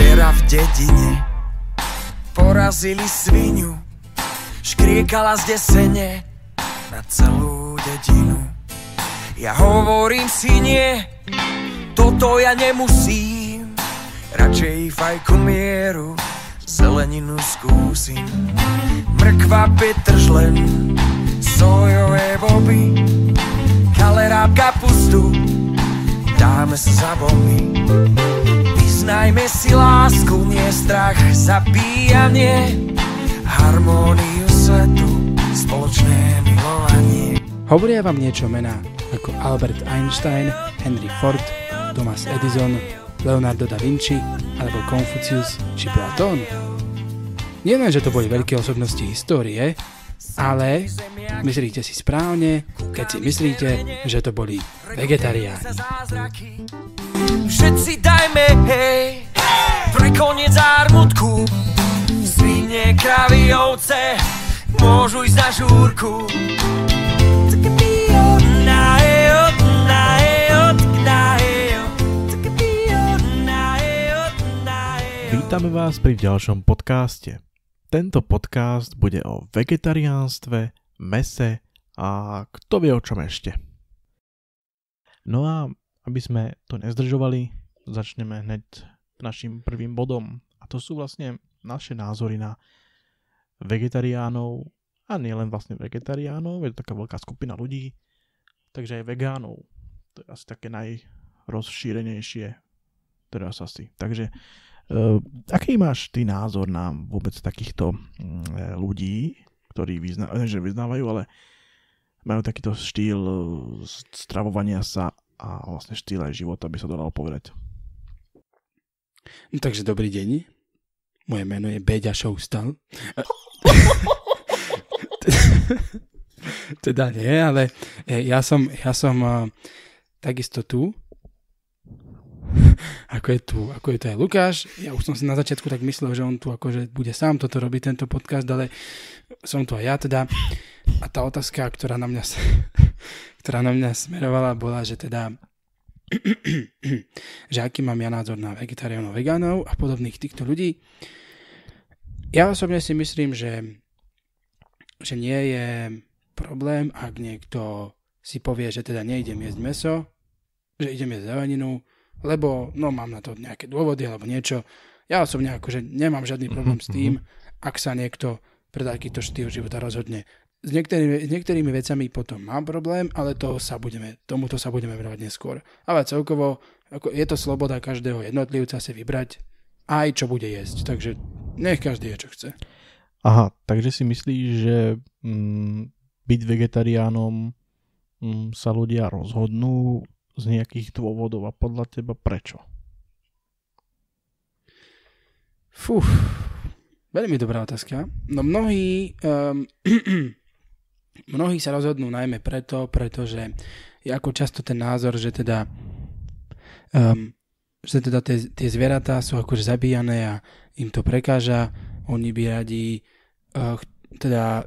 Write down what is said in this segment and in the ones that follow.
Včera v dedine porazili svinu, škriekala zdesene na celú dedinu. Ja hovorím si nie, toto ja nemusím, radšej fajku mieru, zeleninu skúsim. Mrkva, petržlen, sojové boby, kaleráb kapustu, dáme sa za bomby. Vyznajme si lásku, nie strach, zabíjanie, harmóniu svetu, spoločné milovanie. Hovoria vám niečo mená ako Albert Einstein, Henry Ford, Thomas Edison, Leonardo da Vinci alebo Confucius či Platón? Nie len, že to boli veľké osobnosti histórie, ale myslíte si správne, keď si myslíte, že to boli vegetariáni. Všetci dajme hej, pre koniec ármutku Svine, kravy, ovce, môžu ísť na žúrku. Vítame vás pri ďalšom podcaste. Tento podcast bude o vegetariánstve, mese a kto vie o čom ešte. No a aby sme to nezdržovali, začneme hneď našim prvým bodom. A to sú vlastne naše názory na vegetariánov a nielen vlastne vegetariánov, je to taká veľká skupina ľudí, takže aj vegánov. To je asi také najrozšírenejšie teraz asi. Takže Uh, aký máš ty názor na vôbec takýchto mm, ľudí, ktorí vyzna, že vyznávajú, ale majú takýto štýl uh, stravovania sa a vlastne štýl aj života, by sa to dalo povedať. No, takže dobrý deň. Moje meno je Beďa Šoustal. teda nie, ale e, ja som, ja som uh, takisto tu. ako je tu, ako je tu aj Lukáš. Ja už som si na začiatku tak myslel, že on tu akože bude sám toto robiť, tento podcast, ale som tu aj ja teda. A tá otázka, ktorá na mňa, ktorá na mňa smerovala, bola, že teda že aký mám ja názor na vegetariánov, vegánov a podobných týchto ľudí. Ja osobne si myslím, že, že nie je problém, ak niekto si povie, že teda nejdem jesť meso, že idem jesť zeleninu, lebo no mám na to nejaké dôvody alebo niečo. Ja osobne akože nemám žiadny problém s tým, ak sa niekto pre takýto štýl života rozhodne s niektorými, s niektorými vecami potom mám problém, ale to sa budeme, tomuto sa budeme venovať neskôr. Ale celkovo ako je to sloboda každého jednotlivca si vybrať aj čo bude jesť. Takže nech každý je čo chce. Aha, takže si myslíš, že mm, byť vegetariánom mm, sa ľudia rozhodnú z nejakých dôvodov a podľa teba prečo? Fú, veľmi dobrá otázka. No mnohí um, Mnohí sa rozhodnú najmä preto, pretože je ako často ten názor, že teda, um, že teda tie, tie zvieratá sú akože zabíjané a im to prekáža. Oni by radi uh, teda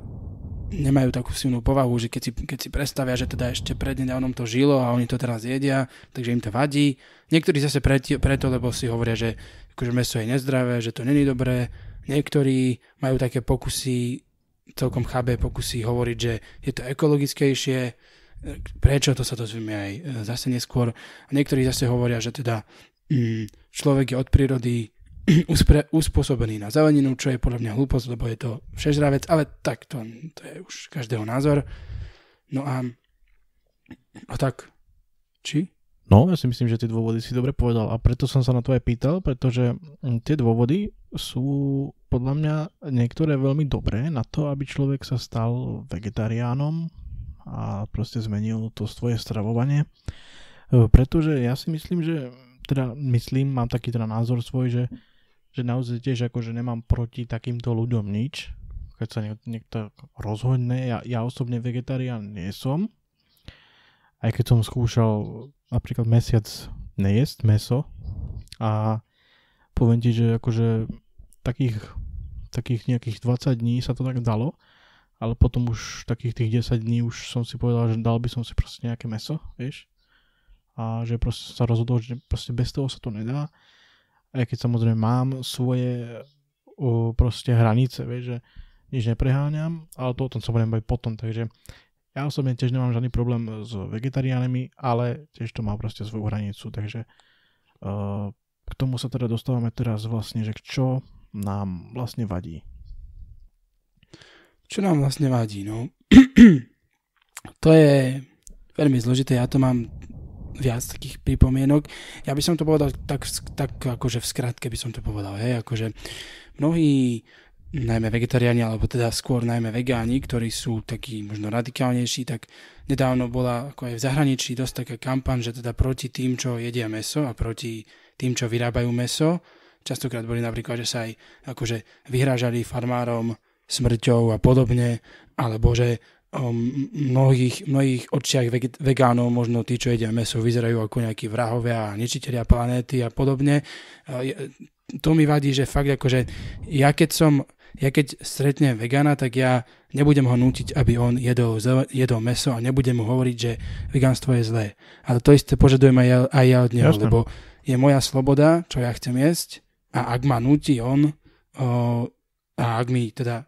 nemajú takú silnú povahu, že keď si, keď si predstavia, že teda ešte prednedávnom to žilo a oni to teraz jedia, takže im to vadí. Niektorí zase preto, preto lebo si hovoria, že akože meso je nezdravé, že to není dobré. Niektorí majú také pokusy celkom chábe pokusy hovoriť, že je to ekologickejšie, prečo, to sa dozvieme aj e, zase neskôr. A niektorí zase hovoria, že teda mm, človek je od prírody uspre, uspôsobený na zeleninu, čo je podľa mňa hlúposť, lebo je to všežravec, ale tak to, to je už každého názor. No a, a tak, či? No, ja si myslím, že tie dôvody si dobre povedal a preto som sa na to aj pýtal, pretože mm, tie dôvody sú podľa mňa niektoré veľmi dobré na to, aby človek sa stal vegetariánom a proste zmenil to svoje stravovanie. E, pretože ja si myslím, že teda myslím, mám taký teda názor svoj, že, že naozaj tiež akože nemám proti takýmto ľuďom nič. Keď sa niekto rozhodne, ja, ja osobne vegetarián nie som. Aj keď som skúšal napríklad mesiac nejesť meso a poviem ti, že akože takých, takých nejakých 20 dní sa to tak dalo, ale potom už takých tých 10 dní už som si povedal, že dal by som si proste nejaké meso, vieš, a že proste sa rozhodol, že proste bez toho sa to nedá. Aj keď samozrejme mám svoje uh, proste hranice, vieš, že nič nepreháňam, ale to o tom sa budem baviť potom, takže ja osobne tiež nemám žiadny problém s vegetariánmi, ale tiež to má proste svoju hranicu, takže uh, k tomu sa teda dostávame teraz vlastne, že čo nám vlastne vadí. Čo nám vlastne vadí, no? to je veľmi zložité, ja to mám viac takých pripomienok. Ja by som to povedal tak, tak akože v skratke by som to povedal, hej, akože mnohí najmä vegetariáni, alebo teda skôr najmä vegáni, ktorí sú takí možno radikálnejší, tak nedávno bola ako aj v zahraničí dosť taká kampaň, že teda proti tým, čo jedia meso a proti tým, čo vyrábajú meso. Častokrát boli napríklad, že sa aj akože vyhrážali farmárom smrťou a podobne, alebo že um, mnohých, mnohých očiach vegánov, možno tí, čo jedia meso, vyzerajú ako nejakí vrahovia a nečiteľia planéty a podobne. To mi vadí, že fakt akože ja keď som, ja keď stretnem vegána, tak ja nebudem ho nútiť, aby on jedol, jedol meso a nebudem mu hovoriť, že vegánstvo je zlé. Ale to isté požadujem aj ja, aj ja od neho, Jasne. lebo je moja sloboda, čo ja chcem jesť a ak ma núti on a ak mi teda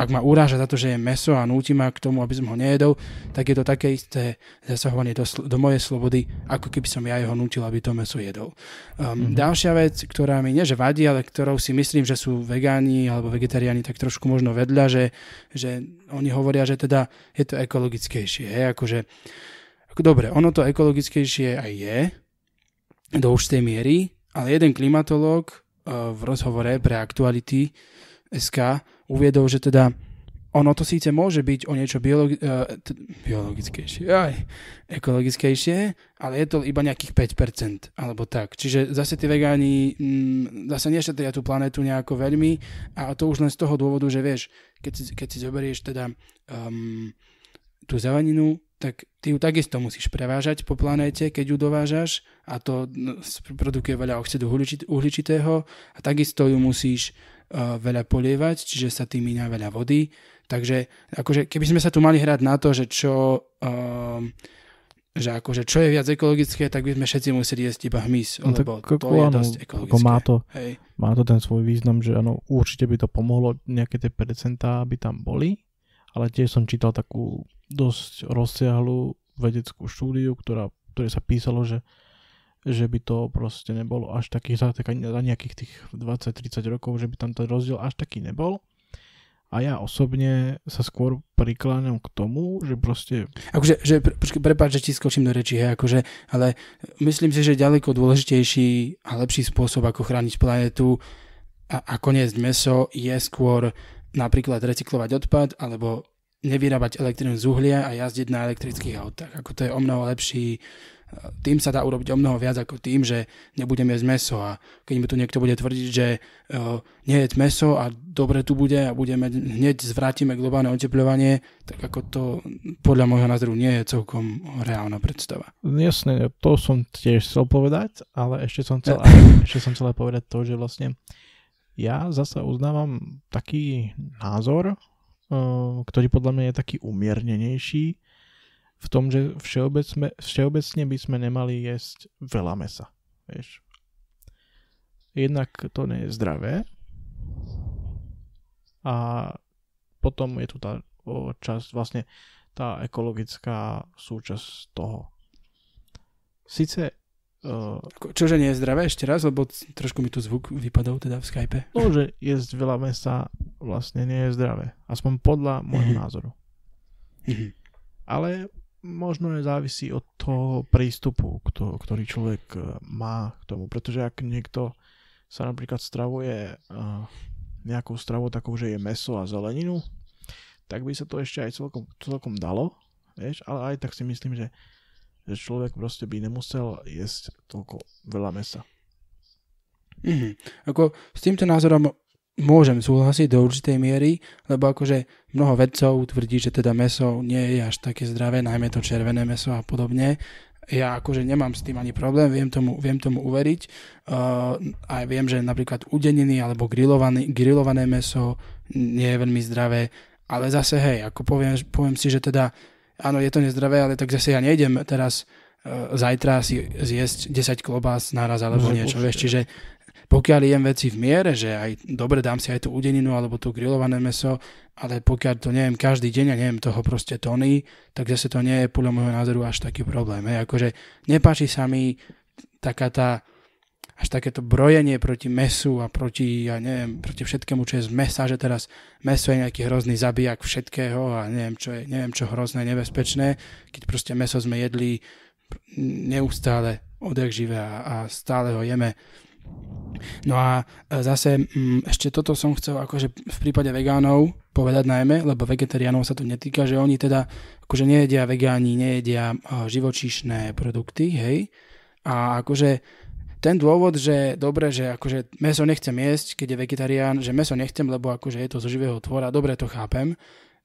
ak ma uráža za to, že je meso a núti ma k tomu, aby som ho nejedol, tak je to také isté zasahovanie do, do mojej slobody, ako keby som ja jeho nútil, aby to meso jedol. Um, mm-hmm. Ďalšia vec, ktorá mi nie že vadí, ale ktorou si myslím, že sú vegáni alebo vegetariáni tak trošku možno vedľa, že, že oni hovoria, že teda je to ekologickejšie. Hej? Akože, ako dobre, ono to ekologickejšie aj je, do určitej miery, ale jeden klimatológ v rozhovore pre Aktuality SK uviedol, že teda ono to síce môže byť o niečo biologi- t- biologickejšie, aj ekologickejšie, ale je to iba nejakých 5%, alebo tak. Čiže zase tí vegáni mm, zase nešetria tú planetu nejako veľmi a to už len z toho dôvodu, že vieš, keď si, keď si zoberieš teda um, tú zeleninu, tak ty ju takisto musíš prevážať po planéte, keď ju dovážaš a to no, produkuje veľa oxidu uhličitého a takisto ju musíš veľa polievať, čiže sa tým míňa veľa vody. Takže akože, keby sme sa tu mali hrať na to, že čo, uh, že akože, čo je viac ekologické, tak by sme všetci museli jesť iba hmyz, no, lebo tak, to je dosť ekologické. Má to, Hej. má to ten svoj význam, že ano, určite by to pomohlo, nejaké tie percentá by tam boli, ale tiež som čítal takú dosť rozsiahlu vedeckú štúdiu, ktorá, ktoré sa písalo, že že by to proste nebolo až taký, za, za nejakých tých 20-30 rokov, že by tam ten rozdiel až taký nebol. A ja osobne sa skôr prikláňam k tomu, že proste... Akože, že, prepáč, že ti skočím do reči, hej, akože, ale myslím si, že ďaleko dôležitejší a lepší spôsob, ako chrániť planetu a ako niesť meso, je skôr napríklad recyklovať odpad, alebo nevyrábať elektrínu z uhlia a jazdiť na elektrických autách. Ako to je o mnoho lepší tým sa dá urobiť o mnoho viac ako tým, že nebudeme jesť meso a keď mi tu niekto bude tvrdiť, že uh, nie je meso a dobre tu bude a budeme hneď zvrátime globálne oteplovanie, tak ako to podľa môjho názoru nie je celkom reálna predstava. Jasne, to som tiež chcel povedať, ale ešte som chcel, ešte som chcel povedať to, že vlastne ja zasa uznávam taký názor, uh, ktorý podľa mňa je taký umiernenejší, v tom, že všeobecne, všeobecne by sme nemali jesť veľa mesa. Vieš. Jednak to nie je zdravé a potom je tu tá časť, vlastne tá ekologická súčasť toho. Sice Čože nie je zdravé ešte raz, lebo trošku mi tu zvuk vypadol teda v Skype. No, že jesť veľa mesa vlastne nie je zdravé. Aspoň podľa môjho mm-hmm. názoru. Mm-hmm. Ale možno je závisí od toho prístupu, ktorý človek e, má k tomu. Pretože ak niekto sa napríklad stravuje uh, nejakou stravou takou, že je meso a zeleninu, tak by sa to ešte aj celkom, celkom dalo, vieš, ale aj tak si myslím, že, že človek proste by nemusel jesť toľko veľa mesa. Mm-hmm. Ako s týmto názorom môžem súhlasiť do určitej miery, lebo akože mnoho vedcov tvrdí, že teda meso nie je až také zdravé, najmä to červené meso a podobne. Ja akože nemám s tým ani problém, viem tomu, viem tomu uveriť. Uh, a viem, že napríklad udeniny alebo grillované, grillované meso nie je veľmi zdravé, ale zase hej, ako poviem, poviem si, že teda áno, je to nezdravé, ale tak zase ja nejdem teraz uh, zajtra si zjesť 10 klobás naraz alebo niečo, vieš, čiže pokiaľ jem veci v miere, že aj dobre dám si aj tú udeninu alebo tú grillované meso, ale pokiaľ to neviem každý deň a neviem toho proste tony, tak zase to nie je podľa môjho názoru až taký problém. Hej. Akože nepáči sa mi taká tá až takéto brojenie proti mesu a proti, ja neviem, proti všetkému, čo je z mesa, že teraz meso je nejaký hrozný zabijak všetkého a neviem, čo je, neviem, čo hrozné, nebezpečné, keď proste meso sme jedli neustále odjak živé a, a stále ho jeme. No a zase m, mm, ešte toto som chcel akože v prípade vegánov povedať najmä, lebo vegetariánov sa to netýka, že oni teda akože nejedia vegáni, nejedia živočíšne produkty, hej, a akože ten dôvod, že dobre, že akože meso nechcem jesť, keď je vegetarián, že meso nechcem, lebo akože je to zo živého tvora, dobre to chápem,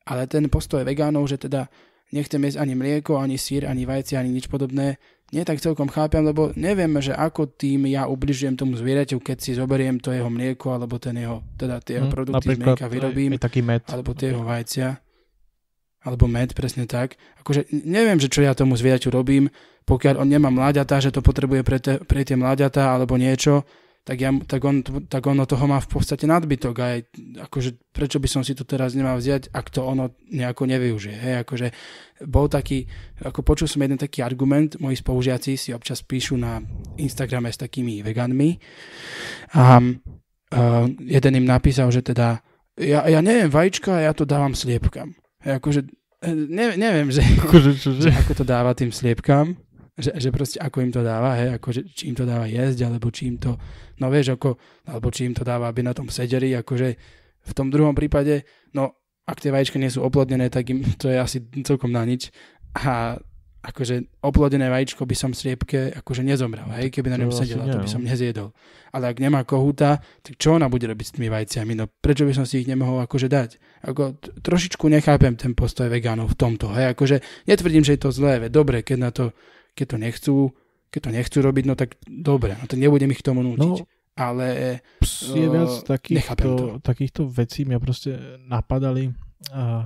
ale ten postoj vegánov, že teda nechcem jesť ani mlieko, ani sír, ani vajci, ani nič podobné, nie tak celkom chápem, lebo neviem, že ako tým ja ubližujem tomu zvieraťu, keď si zoberiem to jeho mlieko, alebo ten jeho, teda tie jeho hmm, produkty z mlieka vyrobím, aj, aj taký med. alebo tie jeho vajcia, alebo med, presne tak. Akože neviem, že čo ja tomu zvieraťu robím, pokiaľ on nemá mláďatá, že to potrebuje pre, te, pre tie mláďatá alebo niečo, tak, ja, tak, on, tak ono toho má v podstate nadbytok. Aj, akože, prečo by som si to teraz nemal vziať, ak to ono nejako nevyužije. Hej, akože, bol taký, ako počul som jeden taký argument, moji spolužiaci si občas píšu na Instagrame s takými veganmi a uh, jeden im napísal, že teda ja, ja neviem vajíčka, ja to dávam sliepkam. Hej, akože, ne, neviem, že, akože, že ako to dáva tým sliepkam že, že proste ako im to dáva, hej, ako že, či im to dáva jesť, alebo či im to, no vieš, ako, alebo či im to dáva, aby na tom sedeli, akože v tom druhom prípade, no ak tie vajíčka nie sú oplodnené, tak im to je asi celkom na nič a akože oplodené vajíčko by som sliepke akože nezomrel, hej, keby na ňom sedela, to by som no. nezjedol. Ale ak nemá kohúta, tak čo ona bude robiť s tými vajciami? No prečo by som si ich nemohol akože dať? Ako, trošičku nechápem ten postoj vegánov v tomto, hej, akože netvrdím, že je to zlé, ve, dobre, keď na to keď to nechcú, keď to nechcú robiť, no tak dobre, no to nebudem ich tomu nútiť. No, ale je viac uh, takýchto, takýchto vecí mňa proste napadali uh,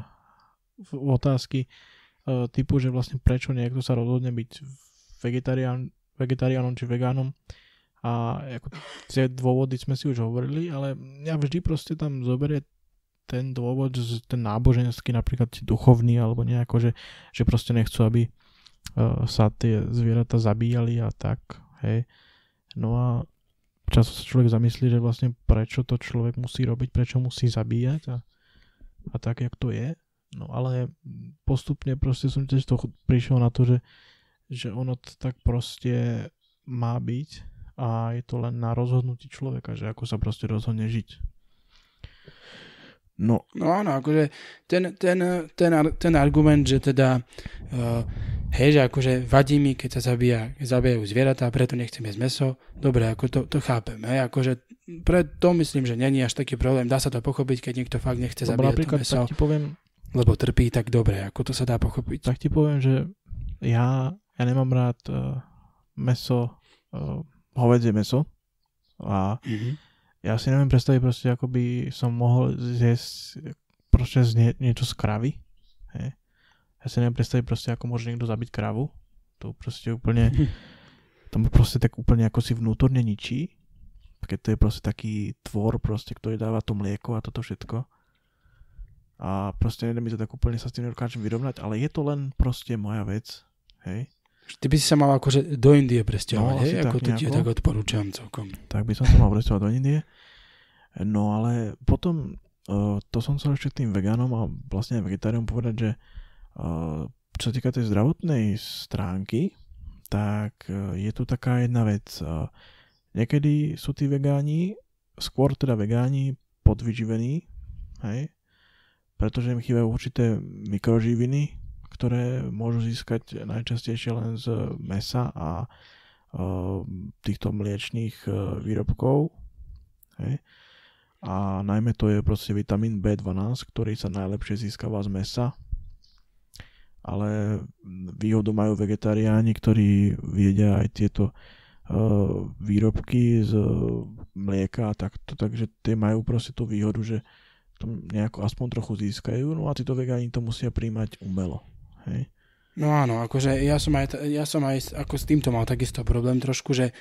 otázky uh, typu, že vlastne prečo niekto sa rozhodne byť vegetarián, vegetariánom či vegánom a ako tie dôvody sme si už hovorili, ale ja vždy proste tam zoberie ten dôvod, ten náboženský, napríklad duchovný, alebo nejako, že, že proste nechcú, aby sa tie zvieratá zabíjali a tak, hej. No a často sa človek zamyslí, že vlastne prečo to človek musí robiť, prečo musí zabíjať a, a tak, jak to je. No ale postupne proste som tiež to prišiel na to, že, že ono to tak proste má byť a je to len na rozhodnutí človeka, že ako sa proste rozhodne žiť. No. No áno, akože ten, ten, ten, ten argument, že teda uh, hej, že akože vadí mi, keď sa zabíja, zabíjajú zvieratá, preto nechcem jesť meso, dobre, ako to, to chápem, hej, akože pre to myslím, že není až taký problém, dá sa to pochopiť, keď niekto fakt nechce Lebo zabíjať to meso, tak ti poviem, lebo trpí, tak dobre, ako to sa dá pochopiť. Tak ti poviem, že ja, ja nemám rád uh, meso, uh, hovedzie meso a mm-hmm ja si neviem predstaviť proste, ako by som mohol zjesť proste z nie, niečo z kravy. Hej. Ja si neviem predstaviť proste, ako môže niekto zabiť kravu. To proste úplne, to proste tak úplne ako si vnútorne ničí. Keď to je proste taký tvor proste, ktorý dáva to mlieko a toto všetko. A proste neviem mi to tak úplne sa s tým nedokážem vyrovnať, ale je to len proste moja vec. Hej. Ty by si sa mal akože do Indie presťahovať, no, hej? Ako to ti tak odporúčam celkom. Tak by som sa mal presťahovať do Indie. No ale potom, uh, to som chcel ešte tým vegánom a vlastne vegetáriom povedať, že čo sa týka tej zdravotnej stránky, tak uh, je tu taká jedna vec. Uh, niekedy sú tí vegáni, skôr teda vegáni podvyživení, hej? pretože im chýbajú určité mikroživiny, ktoré môžu získať najčastejšie len z mesa a týchto mliečných výrobkov. Hej. A najmä to je proste vitamín B12, ktorý sa najlepšie získava z mesa. Ale výhodu majú vegetariáni, ktorí vedia aj tieto uh, výrobky z mlieka a takto, takže tie majú proste tú výhodu, že to nejako aspoň trochu získajú, no a títo vegáni to musia príjmať umelo. Hej. No áno, akože ja som aj, ja som aj ako s týmto mal takisto problém trošku, že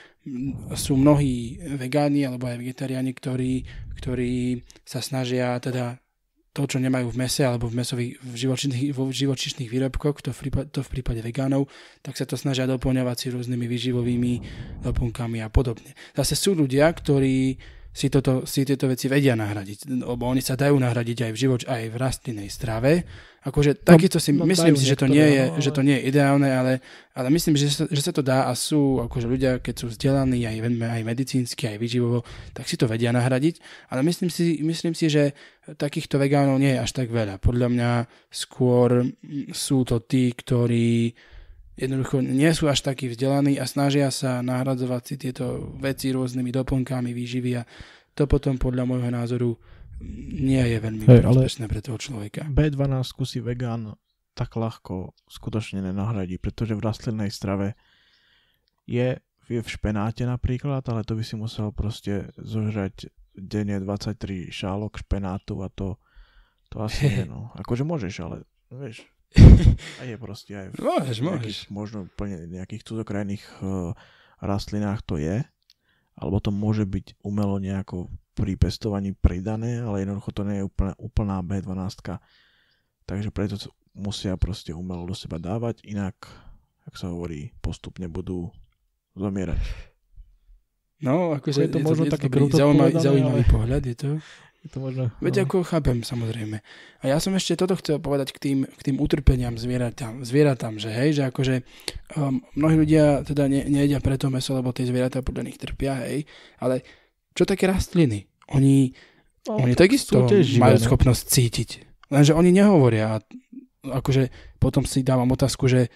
sú mnohí vegáni alebo aj vegetariáni, ktorí, ktorí sa snažia teda to, čo nemajú v mese alebo v mesových v živočišných, vo živočišných výrobkoch, to v, prípade, to v prípade vegánov, tak sa to snažia doplňovať si rôznymi vyživovými doplnkami a podobne. Zase sú ľudia, ktorí si, toto, si tieto veci vedia nahradiť, lebo oni sa dajú nahradiť aj v živoč, aj v rastlinnej strave. Akože no, takisto si no, myslím si, že to, nie je, ale... že to nie je ideálne, ale, ale myslím, že sa, že sa to dá a sú akože ľudia, keď sú vzdelaní aj, aj medicínsky, aj vyživovo, tak si to vedia nahradiť. Ale myslím si, myslím si, že takýchto vegánov nie je až tak veľa. Podľa mňa skôr sú to tí, ktorí jednoducho nie sú až takí vzdelaní a snažia sa nahradzovať si tieto veci rôznymi doplnkami výživy a to potom podľa môjho názoru nie je veľmi hey, prospešné pre toho človeka. B12 si vegán tak ľahko skutočne nenahradí, pretože v rastlinnej strave je, je v špenáte napríklad, ale to by si musel proste zožrať denne 23 šálok špenátu a to, to asi nie, no. Akože môžeš, ale vieš, a je proste aj v môžeš, môžeš. možno úplne nejakých cudzokrajných uh, rastlinách to je, alebo to môže byť umelo nejako pri pestovaní pridané, ale jednoducho to nie je úplne, úplná B12. Takže preto musia proste umelo do seba dávať, inak, ak sa hovorí, postupne budú zomierať. No, akože je to, je možno to taký zaujímavý, zaujímavý ale... pohľad, je to. Je to možno, Veď no. ako chápem, samozrejme. A ja som ešte toto chcel povedať k tým, k tým utrpeniam zvieratám, zvieratám, že hej, že akože um, mnohí ľudia teda ne, nejedia preto meso, lebo tie zvieratá podľa nich trpia, hej, ale čo také rastliny? Oni, no, oni takisto majú živé, schopnosť cítiť. Lenže oni nehovoria. Akože potom si dávam otázku, že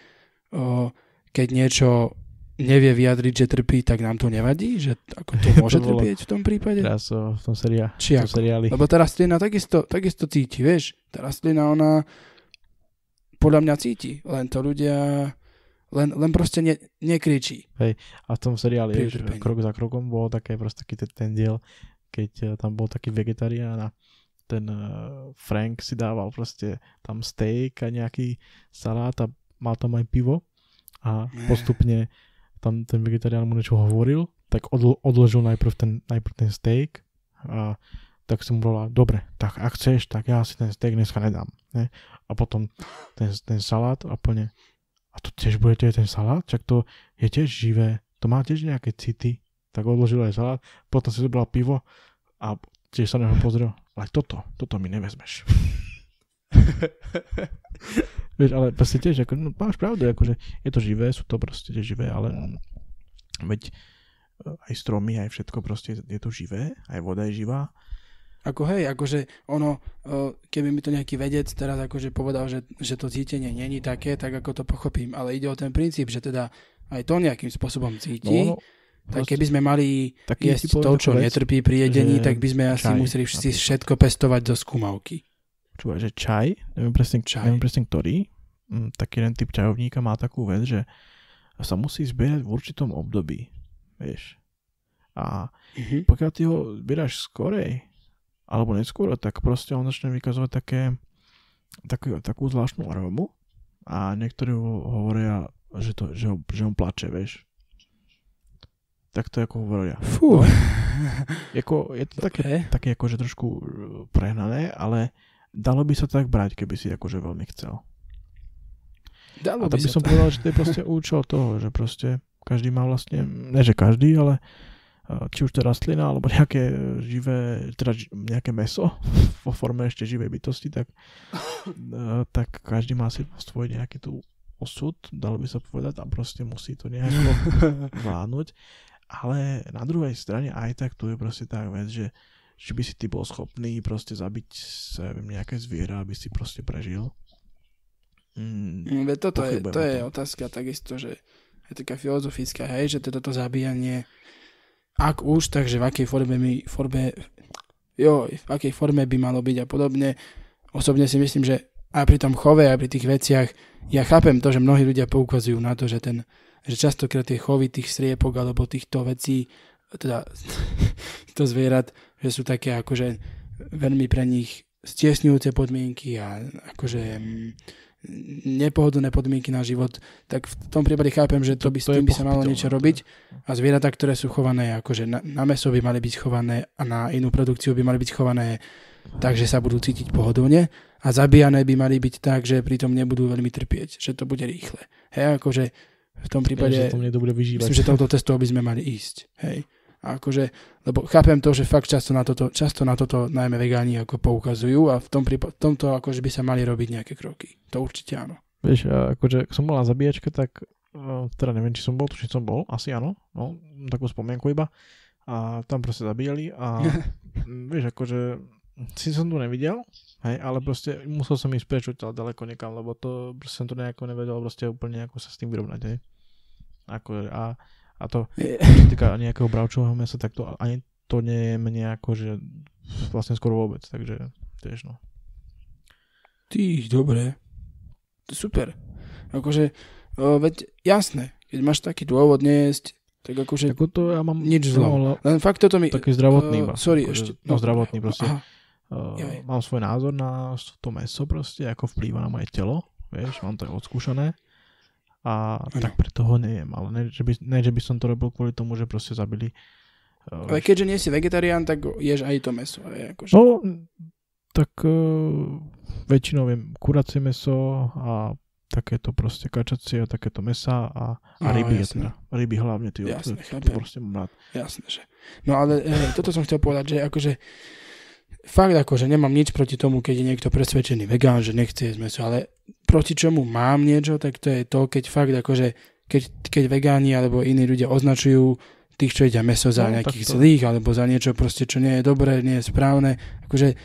o, keď niečo nevie vyjadriť, že trpí, tak nám to nevadí? Že ako to môže to trpieť v tom prípade? Teraz v tom, seria, Či v tom seriáli. Lebo tá rastlina takisto, takisto cíti, vieš? Tá rastlina, ona podľa mňa cíti, len to ľudia len, len proste ne, nekričí. Hej, a v tom seriáli, vieš, krok za krokom bol také proste taký ten, ten diel, keď uh, tam bol taký vegetarián a ten uh, Frank si dával proste tam steak a nejaký salát a mal tam aj pivo a postupne tam ten vegetarián mu niečo hovoril, tak odl- odložil najprv ten, najprv ten steak a tak som povedal, dobre, tak ak chceš, tak ja si ten steak dneska nedám. Ne? A potom ten, ten salát a plne, a to tiež budete ten salát? Čak to je tiež živé, to má tiež nejaké city. Tak odložil aj salát, potom si zobral pivo a tiež sa na neho pozrel, ale toto, toto mi nevezmeš. Vieš, ale proste tiež, ako, no, máš pravdu, akože je to živé, sú to proste živé, ale veď e, aj stromy, aj všetko proste je to živé, aj voda je živá. Ako hej, akože ono, e, keby mi to nejaký vedec teraz akože povedal, že, že to cítenie není také, tak ako to pochopím, ale ide o ten princíp, že teda aj to nejakým spôsobom cíti, no, no, tak keby sme mali jesť to, čo vec, netrpí pri jedení, tak by sme asi čaj, museli všetko pestovať zo skúmavky počúvaj, že čaj, neviem presne, čaj. Neviem presne ktorý, mm, taký jeden typ čajovníka má takú vec, že sa musí zbierať v určitom období, vieš. A mm-hmm. pokiaľ ty ho zbieraš skorej, alebo neskôr, tak proste on začne vykazovať také, takú, takú zvláštnu arómu a niektorí hovoria, že, to, že, ho, že on plače, vieš. Tak to ako hovoria. Fú. No, jako, je to také, okay. také akože trošku prehnané, ale dalo by sa tak brať, keby si akože veľmi chcel. Dalo a by, by som to. povedal, že to je proste účel toho, že proste každý má vlastne, ne že každý, ale či už to rastlina alebo nejaké živé, teda nejaké meso vo forme ešte živej bytosti, tak, tak každý má si svoj nejaký tu osud, dalo by sa povedať, a proste musí to nejako vládnuť. Ale na druhej strane aj tak tu je proste tá vec, že či by si ty bol schopný proste zabiť sa, neviem, nejaké zviera, aby si proste prežil. Mm, Ve toto je, to je otázka takisto, že je taká filozofická, hej, že toto to zabíjanie, ak už, takže v akej forme mi, forme, jo, v akej forme by malo byť a podobne. Osobne si myslím, že aj pri tom chove, aj pri tých veciach, ja chápem to, že mnohí ľudia poukazujú na to, že ten, že častokrát tie chovy tých striepok alebo týchto vecí, teda to zvierat, že sú také akože veľmi pre nich stiesňujúce podmienky a akože mm, nepohodlné podmienky na život, tak v tom prípade chápem, že to by, s To- je tým by sa malo niečo robiť a zvieratá, ktoré sú chované akože na, na meso by mali byť chované a na inú produkciu by mali byť chované tak, že sa budú cítiť pohodlne a zabíjané by mali byť tak, že pritom nebudú veľmi trpieť, že to bude rýchle. Hej, akože v tom prípade... že to mne to bude vyžívať. Myslím, že touto cestou by sme mali ísť. Hej. A akože, lebo chápem to, že fakt často na toto, často na toto najmä vegáni ako poukazujú a v, tom prípa- v tomto akože by sa mali robiť nejaké kroky. To určite áno. Vieš, akože ak som bol na zabíjačke, tak uh, teda neviem, či som bol, tuším som bol, asi áno, no, takú spomienku iba. A tam proste zabíjali a vieš, akože si som tu nevidel, hej, ale proste musel som ísť preč odtiaľ ďaleko niekam, lebo to proste som to nejako nevedel proste úplne ako sa s tým vyrovnať, hej. Ako, a, a to, čo týka nejakého bravčového mesa, tak to ani to nie je mne akože vlastne skoro vôbec, takže tiež no. Ty, dobre. Super. Akože, o, veď jasné, keď máš taký dôvod nejesť, tak akože Ako to ja mám nič zlo. len fakt toto mi... taký zdravotný iba. sorry, akože, ešte. No, zdravotný proste. Aha, Uh, mám svoj názor na to meso proste, ako vplýva na moje telo, vieš, mám to odskúšané a Áno. tak preto ho nejem, ale ne že, by, ne, že by som to robil kvôli tomu, že proste zabili uh, ale keďže nie si vegetarián, tak ješ aj to meso. Hej, akože. No, tak uh, väčšinou viem kuracie meso a takéto proste kačacie a takéto mesa a, a No, ryby, jasné. teda. ryby hlavne, ty, Jasné, to, to chápem. proste mám rád. Jasné, že. No ale e, toto som chcel povedať, že akože fakt akože nemám nič proti tomu, keď je niekto presvedčený vegán, že nechce jesť meso, ale proti čomu mám niečo, tak to je to, keď fakt akože keď, keď vegáni alebo iní ľudia označujú tých, čo jedia meso za No, nejakých tak to- zlých alebo za niečo proste, čo nie je dobré, nie je správne, akože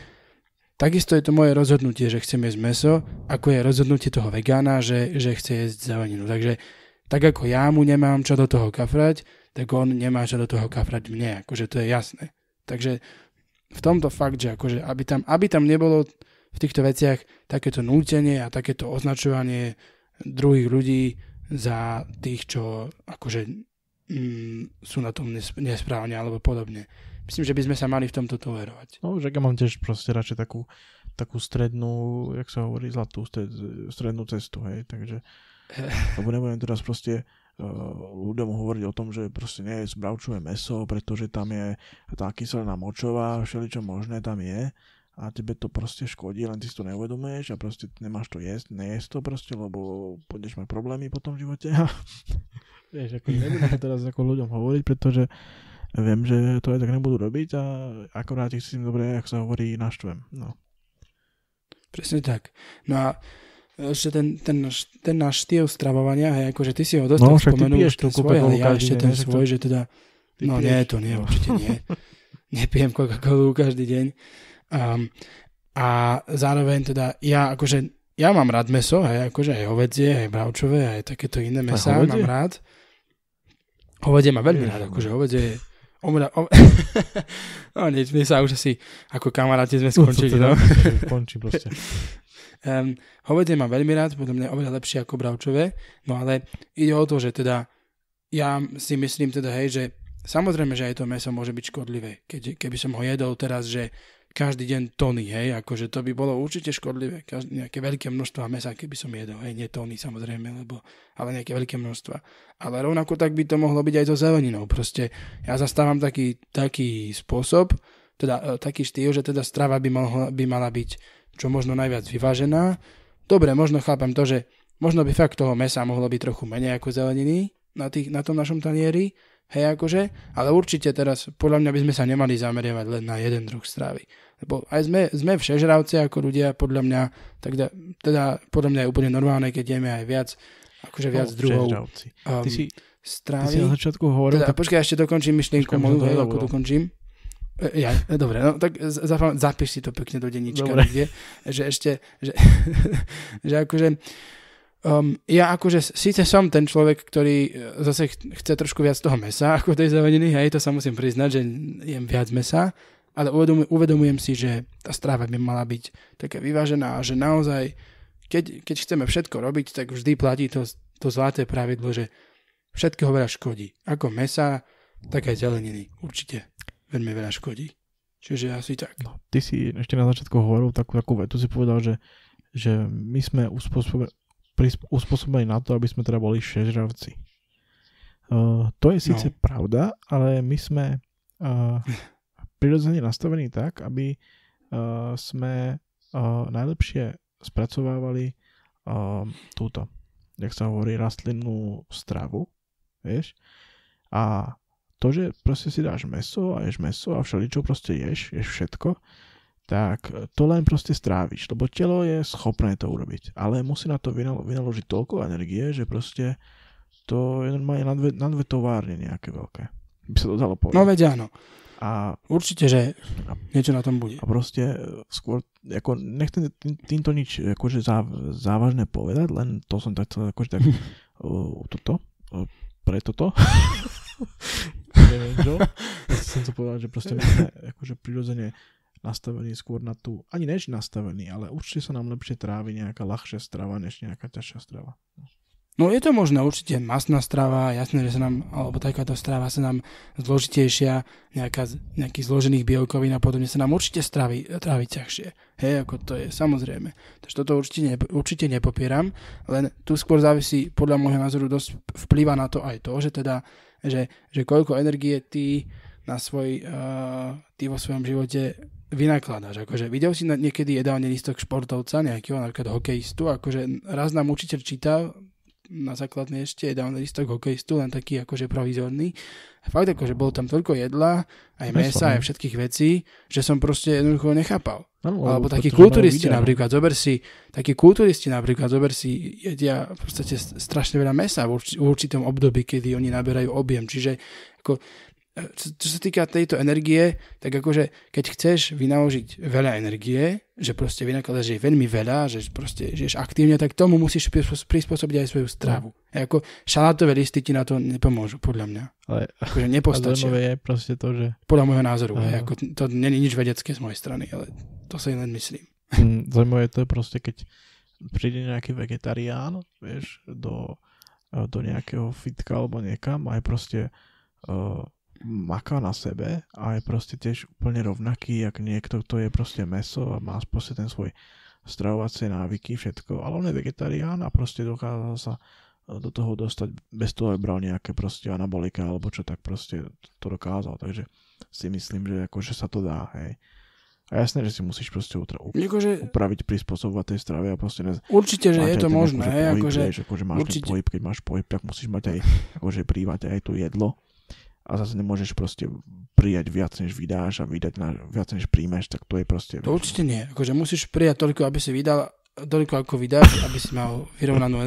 takisto je to moje rozhodnutie, že chcem jesť meso, ako je rozhodnutie toho vegána, že, že chce jesť zeleninu. Takže tak ako ja mu nemám čo do toho kafrať, tak on nemá čo do toho kafrať mne, akože to je jasné. Takže v tomto fakt, že akože aby tam, aby tam nebolo v týchto veciach takéto nútenie a takéto označovanie druhých ľudí za tých, čo akože mm, sú na tom nes- nesprávne alebo podobne. Myslím, že by sme sa mali v tomto tolerovať. No, že ja mám tiež proste radšej takú, takú strednú, jak sa hovorí, zlatú stred, strednú cestu, hej, takže lebo nebudem teraz proste ľuďom hovoriť o tom, že proste nie je zbravčové meso, pretože tam je tá kyselina močová, všeličo možné tam je a tebe to proste škodí, len ty si to neuvedomuješ a proste nemáš to jesť, nejesť to proste, lebo budeš mať problémy potom v živote. Vieš, ako nebudem to teraz ako ľuďom hovoriť, pretože viem, že to aj tak nebudú robiť a akorát ich s tým dobre, ak sa hovorí, naštvem. No. Presne tak. No a ešte ten, ten, náš- ten náš štýl stravovania, hej, akože ty si ho dosť No, spomenul, už ten svoj, ale ja ešte ten svoj, že teda, no piješ? nie, to nie, No. určite nie. Nepijem Coca-Colu každý deň. Um, a zároveň teda, ja akože, ja mám rád meso, hej, akože aj hovedzie, aj bravčové, aj takéto iné hovedzie? mám rád. Hovedie mám veľmi Ježiš, rád, no. akože hovedie je Omra, om... no nič, my sa už asi ako kamaráti sme skončili, no. Končí proste. Um, hovedie mám veľmi rád, podľa mňa oveľa lepšie ako bravčové, no ale ide o to, že teda ja si myslím teda, hej, že samozrejme, že aj to meso môže byť škodlivé. Keď, keby som ho jedol teraz, že každý deň tony, hej, akože to by bolo určite škodlivé. Každý, nejaké veľké množstva mesa, keby som jedol, hej, nie tony samozrejme, lebo, ale nejaké veľké množstva. Ale rovnako tak by to mohlo byť aj so zeleninou. Proste ja zastávam taký, taký spôsob, teda e, taký štýl, že teda strava by, mohla, by mala byť čo možno najviac vyvážená. Dobre, možno chápem to, že možno by fakt toho mesa mohlo byť trochu menej ako zeleniny na, tých, na tom našom tanieri, hej akože, ale určite teraz podľa mňa by sme sa nemali zameriavať len na jeden druh stravy. Lebo aj sme, sme všežravci ako ľudia, podľa mňa, tak da, teda podľa mňa je úplne normálne, keď jeme aj viac, akože viac No, druhov um, Ty si, ty strávy. si na začiatku hovoril, Teda, tak počkaj, ešte dokončím myšlienku moju, hej, ako dokončím. E, Ja, e, dobre, no tak zapíš si to pekne do denníčka, Dobre. kde, že ešte, že, že akože um, ja akože síce som ten človek, ktorý e, zase ch- chce trošku viac toho mesa ako tej zeleniny, hej, to sa musím priznať, že jem viac mesa, ale uvedom, uvedomujem si, že tá strava by mala byť taká vyvážená a že naozaj, keď, keď chceme všetko robiť, tak vždy platí to, to zlaté pravidlo, že všetkého veľa škodí. Ako mesa, tak aj zeleniny. Určite veľmi veľa škodí. Čiže asi tak. no, ty si ešte na začiatku hovoril takú, takú vetu, si povedal, že že my sme uspôsobení, uspôsobení na to, aby sme teda boli všežravci. Uh, to je síce no. pravda, ale my sme uh, prirodzene nastavení tak, aby uh, sme uh, najlepšie spracovávali uh, túto, jak sa hovorí, rastlinnú stravu, vieš. A to, že proste si dáš meso a ješ meso a všeličo proste ješ, ješ všetko, tak to len proste stráviš, lebo telo je schopné to urobiť, ale musí na to vynaložiť toľko energie, že proste to je normálne na dve, na dve továrne nejaké veľké. By sa to dalo povedať. No veď áno. A, Určite, že niečo na tom bude. a proste e, skôr, ako nechcem tým- týmto nič akože záv, závažné povedať, len to som tak chcel akože tak uh, toto, uh, pre toto. Neviem čo. Chcem to povedať, že proste my akože prirodzene nastavení skôr na tú, ani než nastavení, ale určite sa nám lepšie trávi nejaká ľahšia strava, než nejaká ťažšia strava. No je to možné, určite masná strava, jasné, že sa nám, alebo takáto strava sa nám zložitejšia, nejaká, nejakých zložených bielkovín a podobne sa nám určite straví, trávi ťažšie. Hej, ako to je, samozrejme. Takže toto určite, ne, určite nepopieram, len tu skôr závisí, podľa môjho názoru, dosť vplýva na to aj to, že teda, že, že koľko energie ty na svoj, uh, ty vo svojom živote vynakladáš. Akože videl si niekedy jedálny listok športovca, nejakého napríklad hokejistu, akože raz nám učiteľ čítal na základnej ešte jedálny listok hokejistu, len taký akože provizorný. A fakt akože bolo tam toľko jedla, aj mesa, no. aj všetkých vecí, že som proste jednoducho nechápal. Áno, Alebo takí kulturisti no. napríklad, zober si, takí kulturisti napríklad, zober si, jedia v podstate strašne veľa mesa v, urči, v určitom období, kedy oni naberajú objem. Čiže ako, čo, čo sa týka tejto energie, tak akože keď chceš vynaložiť veľa energie, že proste vynakladáš jej veľmi veľa, že proste žiješ aktívne, tak tomu musíš prispôs- prispôsobiť aj svoju stravu. A ako šalátové listy ti na to nepomôžu, podľa mňa. Ale Akože nepostačia. zaujímavé je proste to, že Podľa môjho názoru. Hej, ako, to není nič vedecké z mojej strany, ale to sa len myslím. Mm, Zaujímavé to je proste, keď príde nejaký vegetarián, vieš, do, do nejakého fitka alebo niekam a je proste uh, maká na sebe a je proste tiež úplne rovnaký, jak niekto, kto je proste meso a má proste ten svoj stravovacie návyky, všetko, ale on je vegetarián a proste dokázal sa do toho dostať bez toho, aby bral nejaké proste anabolika alebo čo tak proste to dokázal, takže si myslím, že akože sa to dá, hej. A jasné, že si musíš proste utra- Akože, upraviť, prispôsobovať tej strave a proste ne, určite, že je to možné. akože pohyb, akože, akože máš určite. ten pohyb, keď máš pohyb, tak musíš mať aj, akože prívať aj to jedlo a zase nemôžeš proste prijať viac, než vydáš a vydať na, viac, než príjmeš, tak to je proste... to určite nie. Akože musíš prijať toľko, aby si vydal, toľko ako vydáš, aby si mal vyrovnanú,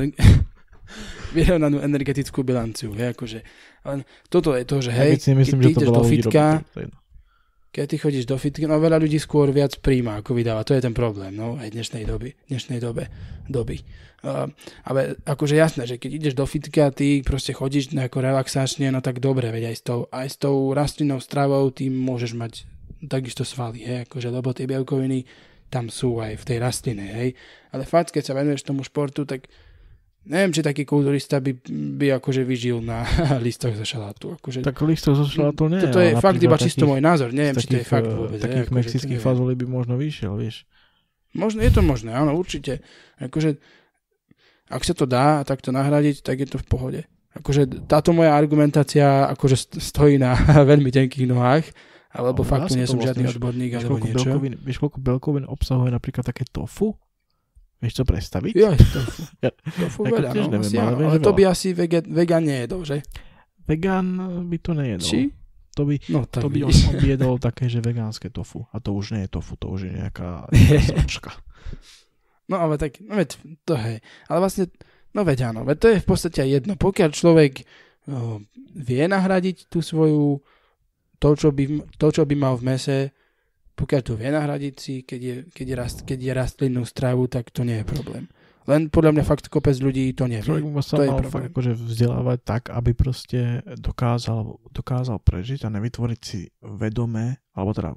vyrovnanú energetickú bilanciu. Hej, akože. Len toto je to, že ja hej, keď si myslím, keď že to ideš do fitka, jedno. Keď ty chodíš do fitka, no veľa ľudí skôr viac príjma, ako vydáva. To je ten problém, no, aj dnešnej doby, dnešnej dobe, doby. Uh, ale akože jasné, že keď ideš do fitka, ty proste chodíš nejako relaxačne, no tak dobre, veď aj s tou, aj s tou rastlinnou stravou ty môžeš mať takisto svaly, hej, akože, lebo tie bielkoviny tam sú aj v tej rastline, hej. Ale fakt, keď sa venuješ tomu športu, tak neviem, či taký kulturista by, by akože vyžil na listoch zo šalátu. Akože, Tak listov zo šalátu nie. toto ale je fakt iba čisto môj názor, neviem, či to je fakt eh, vôbec. Takých akože to mexických neviem. fazolí by možno vyšiel, vieš. Možno je to možné, áno, určite. Akože, ak sa to dá tak to nahradiť, tak je to v pohode. Akože táto moja argumentácia akože st- stojí na veľmi tenkých nohách, alebo No, fakt sa nie to som vlastne, žiadny odborník alebo niečo. belkovín, vieš, koľko belkovín obsahuje napríklad také tofu? Vieš to predstaviť? Jo, tofu. Ja- tofu veľa, tiež no, neviem, ale ale to veľa. by asi vega, vegan nejedol, že? Vegán by to nejedol. Či? To by, No to by on, on by jedol také, že vegánske tofu. A to už nie je tofu, to už je nejaká, sračka. No ale tak, no veď, to hej. Ale vlastne, no veď áno, veď to je v podstate jedno. Pokiaľ človek o, vie nahradiť tú svoju, to čo, by, to, čo by mal v mese, pokiaľ to vie nahradiť si, keď je, keď je, rast, keď je rastlinnú stravu, tak to nie je problém. Len podľa mňa fakt kopec ľudí to nevie. Človek by sa To mal fakt akože vzdelávať tak, aby proste dokázal, dokázal prežiť a nevytvoriť si vedomé, alebo teda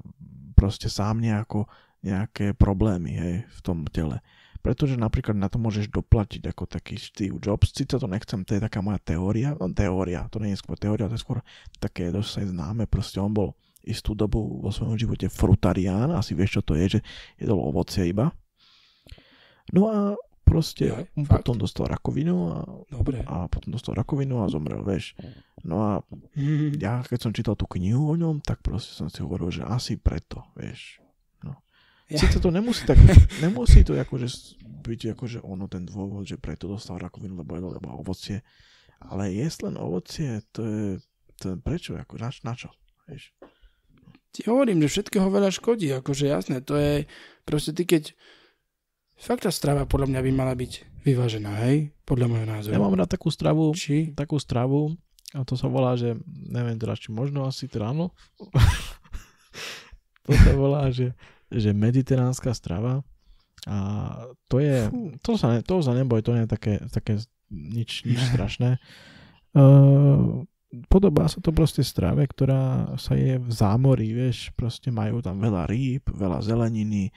proste sám nejako, nejaké problémy hej, v tom tele. Pretože napríklad na to môžeš doplatiť ako taký Steve Jobs. Sice to nechcem, to je taká moja teória. No teória, to nie je skôr teória, to je skôr také dosť známe. Proste on bol istú dobu vo svojom živote frutarián. Asi vieš, čo to je, že jedol ovocie iba. No a proste Jaj, on fakt? potom dostal rakovinu a, Dobre. a potom dostal rakovinu a zomrel, vieš. No a Mm. ja keď som čítal tú knihu o ňom, tak proste som si hovoril, že asi preto, vieš. No. Ja. Sice to nemusí tak, nemusí to akože byť akože ono ten dôvod, že preto dostal rakovinu, lebo jedol lebo ovocie, ale jesť len ovocie, to je, to je prečo, ako na, na čo, vieš. Ti hovorím, že všetkého veľa škodí, akože jasné, to je proste ty keď fakt tá strava podľa mňa by mala byť vyvážená, hej? Podľa môjho názoru. Ja mám rád takú stravu, Či? takú stravu, a to sa volá, že neviem teraz, či možno asi teda áno. to sa volá, že, že mediteránska strava. A to je, to sa, ne, to sa neboj, to nie je také, také nič, nič strašné. Uh, podobá sa to proste strave, ktorá sa je v zámorí, vieš, proste majú tam veľa rýb, veľa zeleniny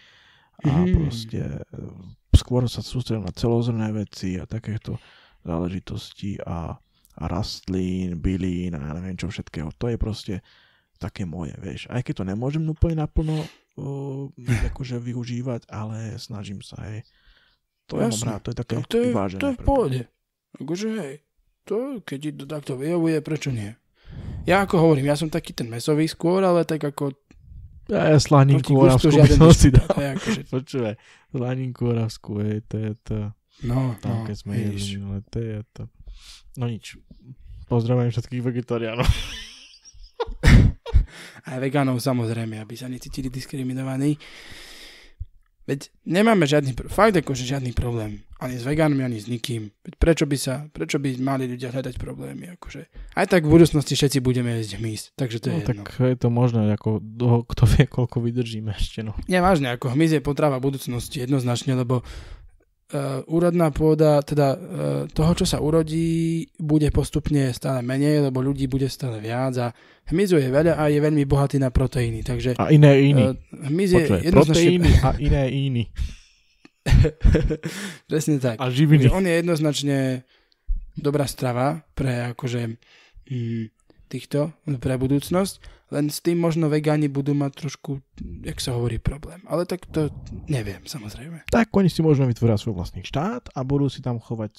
a Mhm. proste e, skôr sa sústredia na celozrné veci a takéto záležitosti a, a rastlín, bylín a ja neviem čo všetkého. To je proste také moje, vieš. Aj keď to nemôžem úplne naplno uh, akože využívať, ale snažím sa, hej. To ja mám rád, to je také Tak to je, vyvážené. to je v pohode. Akože hej, to, keď ti to takto vyhovuje, prečo nie? Ja ako hovorím, ja som taký ten mesový skôr, ale tak ako Ja, ja slaninku oravskú by som si dal. akože, Počúvaj, slaninku oravskú, hej, to je to. no, Tam, no, keď sme jedli minule, to je to. No nič. Pozdravujem všetkých vegetariánov. Aj vegánov samozrejme, aby sa necítili diskriminovaní. Veď nemáme žiadny, fakt akože žiadny problém. Ani s vegánmi, ani s nikým. Veď prečo by sa, prečo by mali ľudia hľadať problémy, akože. Aj tak v budúcnosti všetci budeme jesť hmyz, takže to je No, jedno. tak je to možné, ako dlho, kto vie, koľko vydržíme ešte, no. Nie, vážne, ako hmyz je potrava budúcnosti jednoznačne, lebo úrodná pôda, teda uh, toho, čo sa urodí, bude postupne stále menej, lebo ľudí bude stále viac a hmyzu je veľa a je veľmi bohatý na proteíny, takže A iné iní. uh, hmyz je Počuaj, jednoznačne... proteíny a iné iní. Presne tak. A Takže živiny. on je jednoznačne dobrá strava pre akože mm, týchto, pre budúcnosť, len s tým možno vegáni budú mať trošku, jak sa hovorí, problém. Ale tak to neviem, samozrejme. Tak oni si možno vytvoria svoj vlastný štát a budú si tam chovať...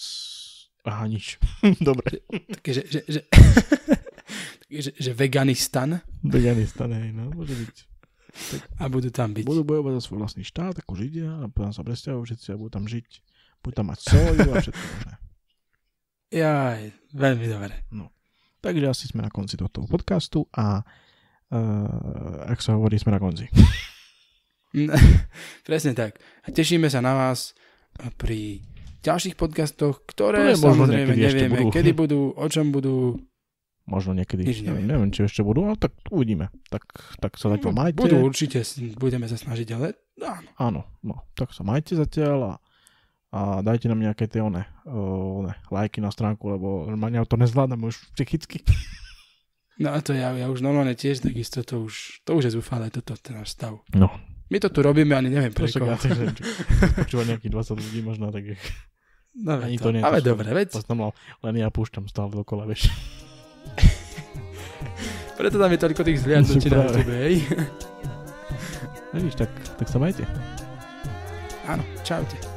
Aha, nič. Dobre. Takže, že, že, takže, že Veganistan Veganistan, hej, no, môže byť. a budú tam byť. Budú bojovať za svoj vlastný štát, ako Židia, a potom sa presťahujú všetci a budú tam žiť. Budú tam mať soju a všetko možné. Jaj, veľmi dobre. Takže asi sme na konci tohto podcastu a ak sa hovorí, sme na konci. Presne tak. A tešíme sa na vás pri ďalších podcastoch, ktoré Ktoré samozrejme niekedy nevieme, budú. kedy budú, o čom budú. Možno niekedy, Nič neviem, neviem. či ešte budú, ale tak uvidíme. Tak, tak sa zatiaľ majte. Budú určite, budeme sa snažiť, ale áno. Áno, no, tak sa majte zatiaľ a, a dajte nám nejaké tie one, uh, one lajky na stránku, lebo normálne to nezvládam už psychicky. No a to ja, ja už normálne tiež takisto, to už, to už je zúfale, toto, ten náš stav. No, My to tu robíme, ani neviem to pre však koho. počúva nejakých 20 ľudí možno, tak No, ani to, to nie. ale to dobre, veď, mal, len ja púšťam stále dokola, vieš. preto tam je toľko tých zliadnutí na tebe, hej. Vidíš, tak, tak sa majte. Áno, čaute.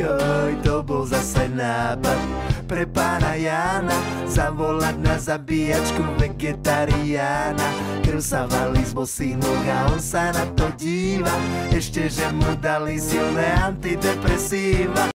Joj, to bol zase nápad pre pána Jána Zavolať na zabíjačku vegetariána. Krv sa valí z bosých nôh a on sa na to díva. Ešte, že mu dali silné antidepresíva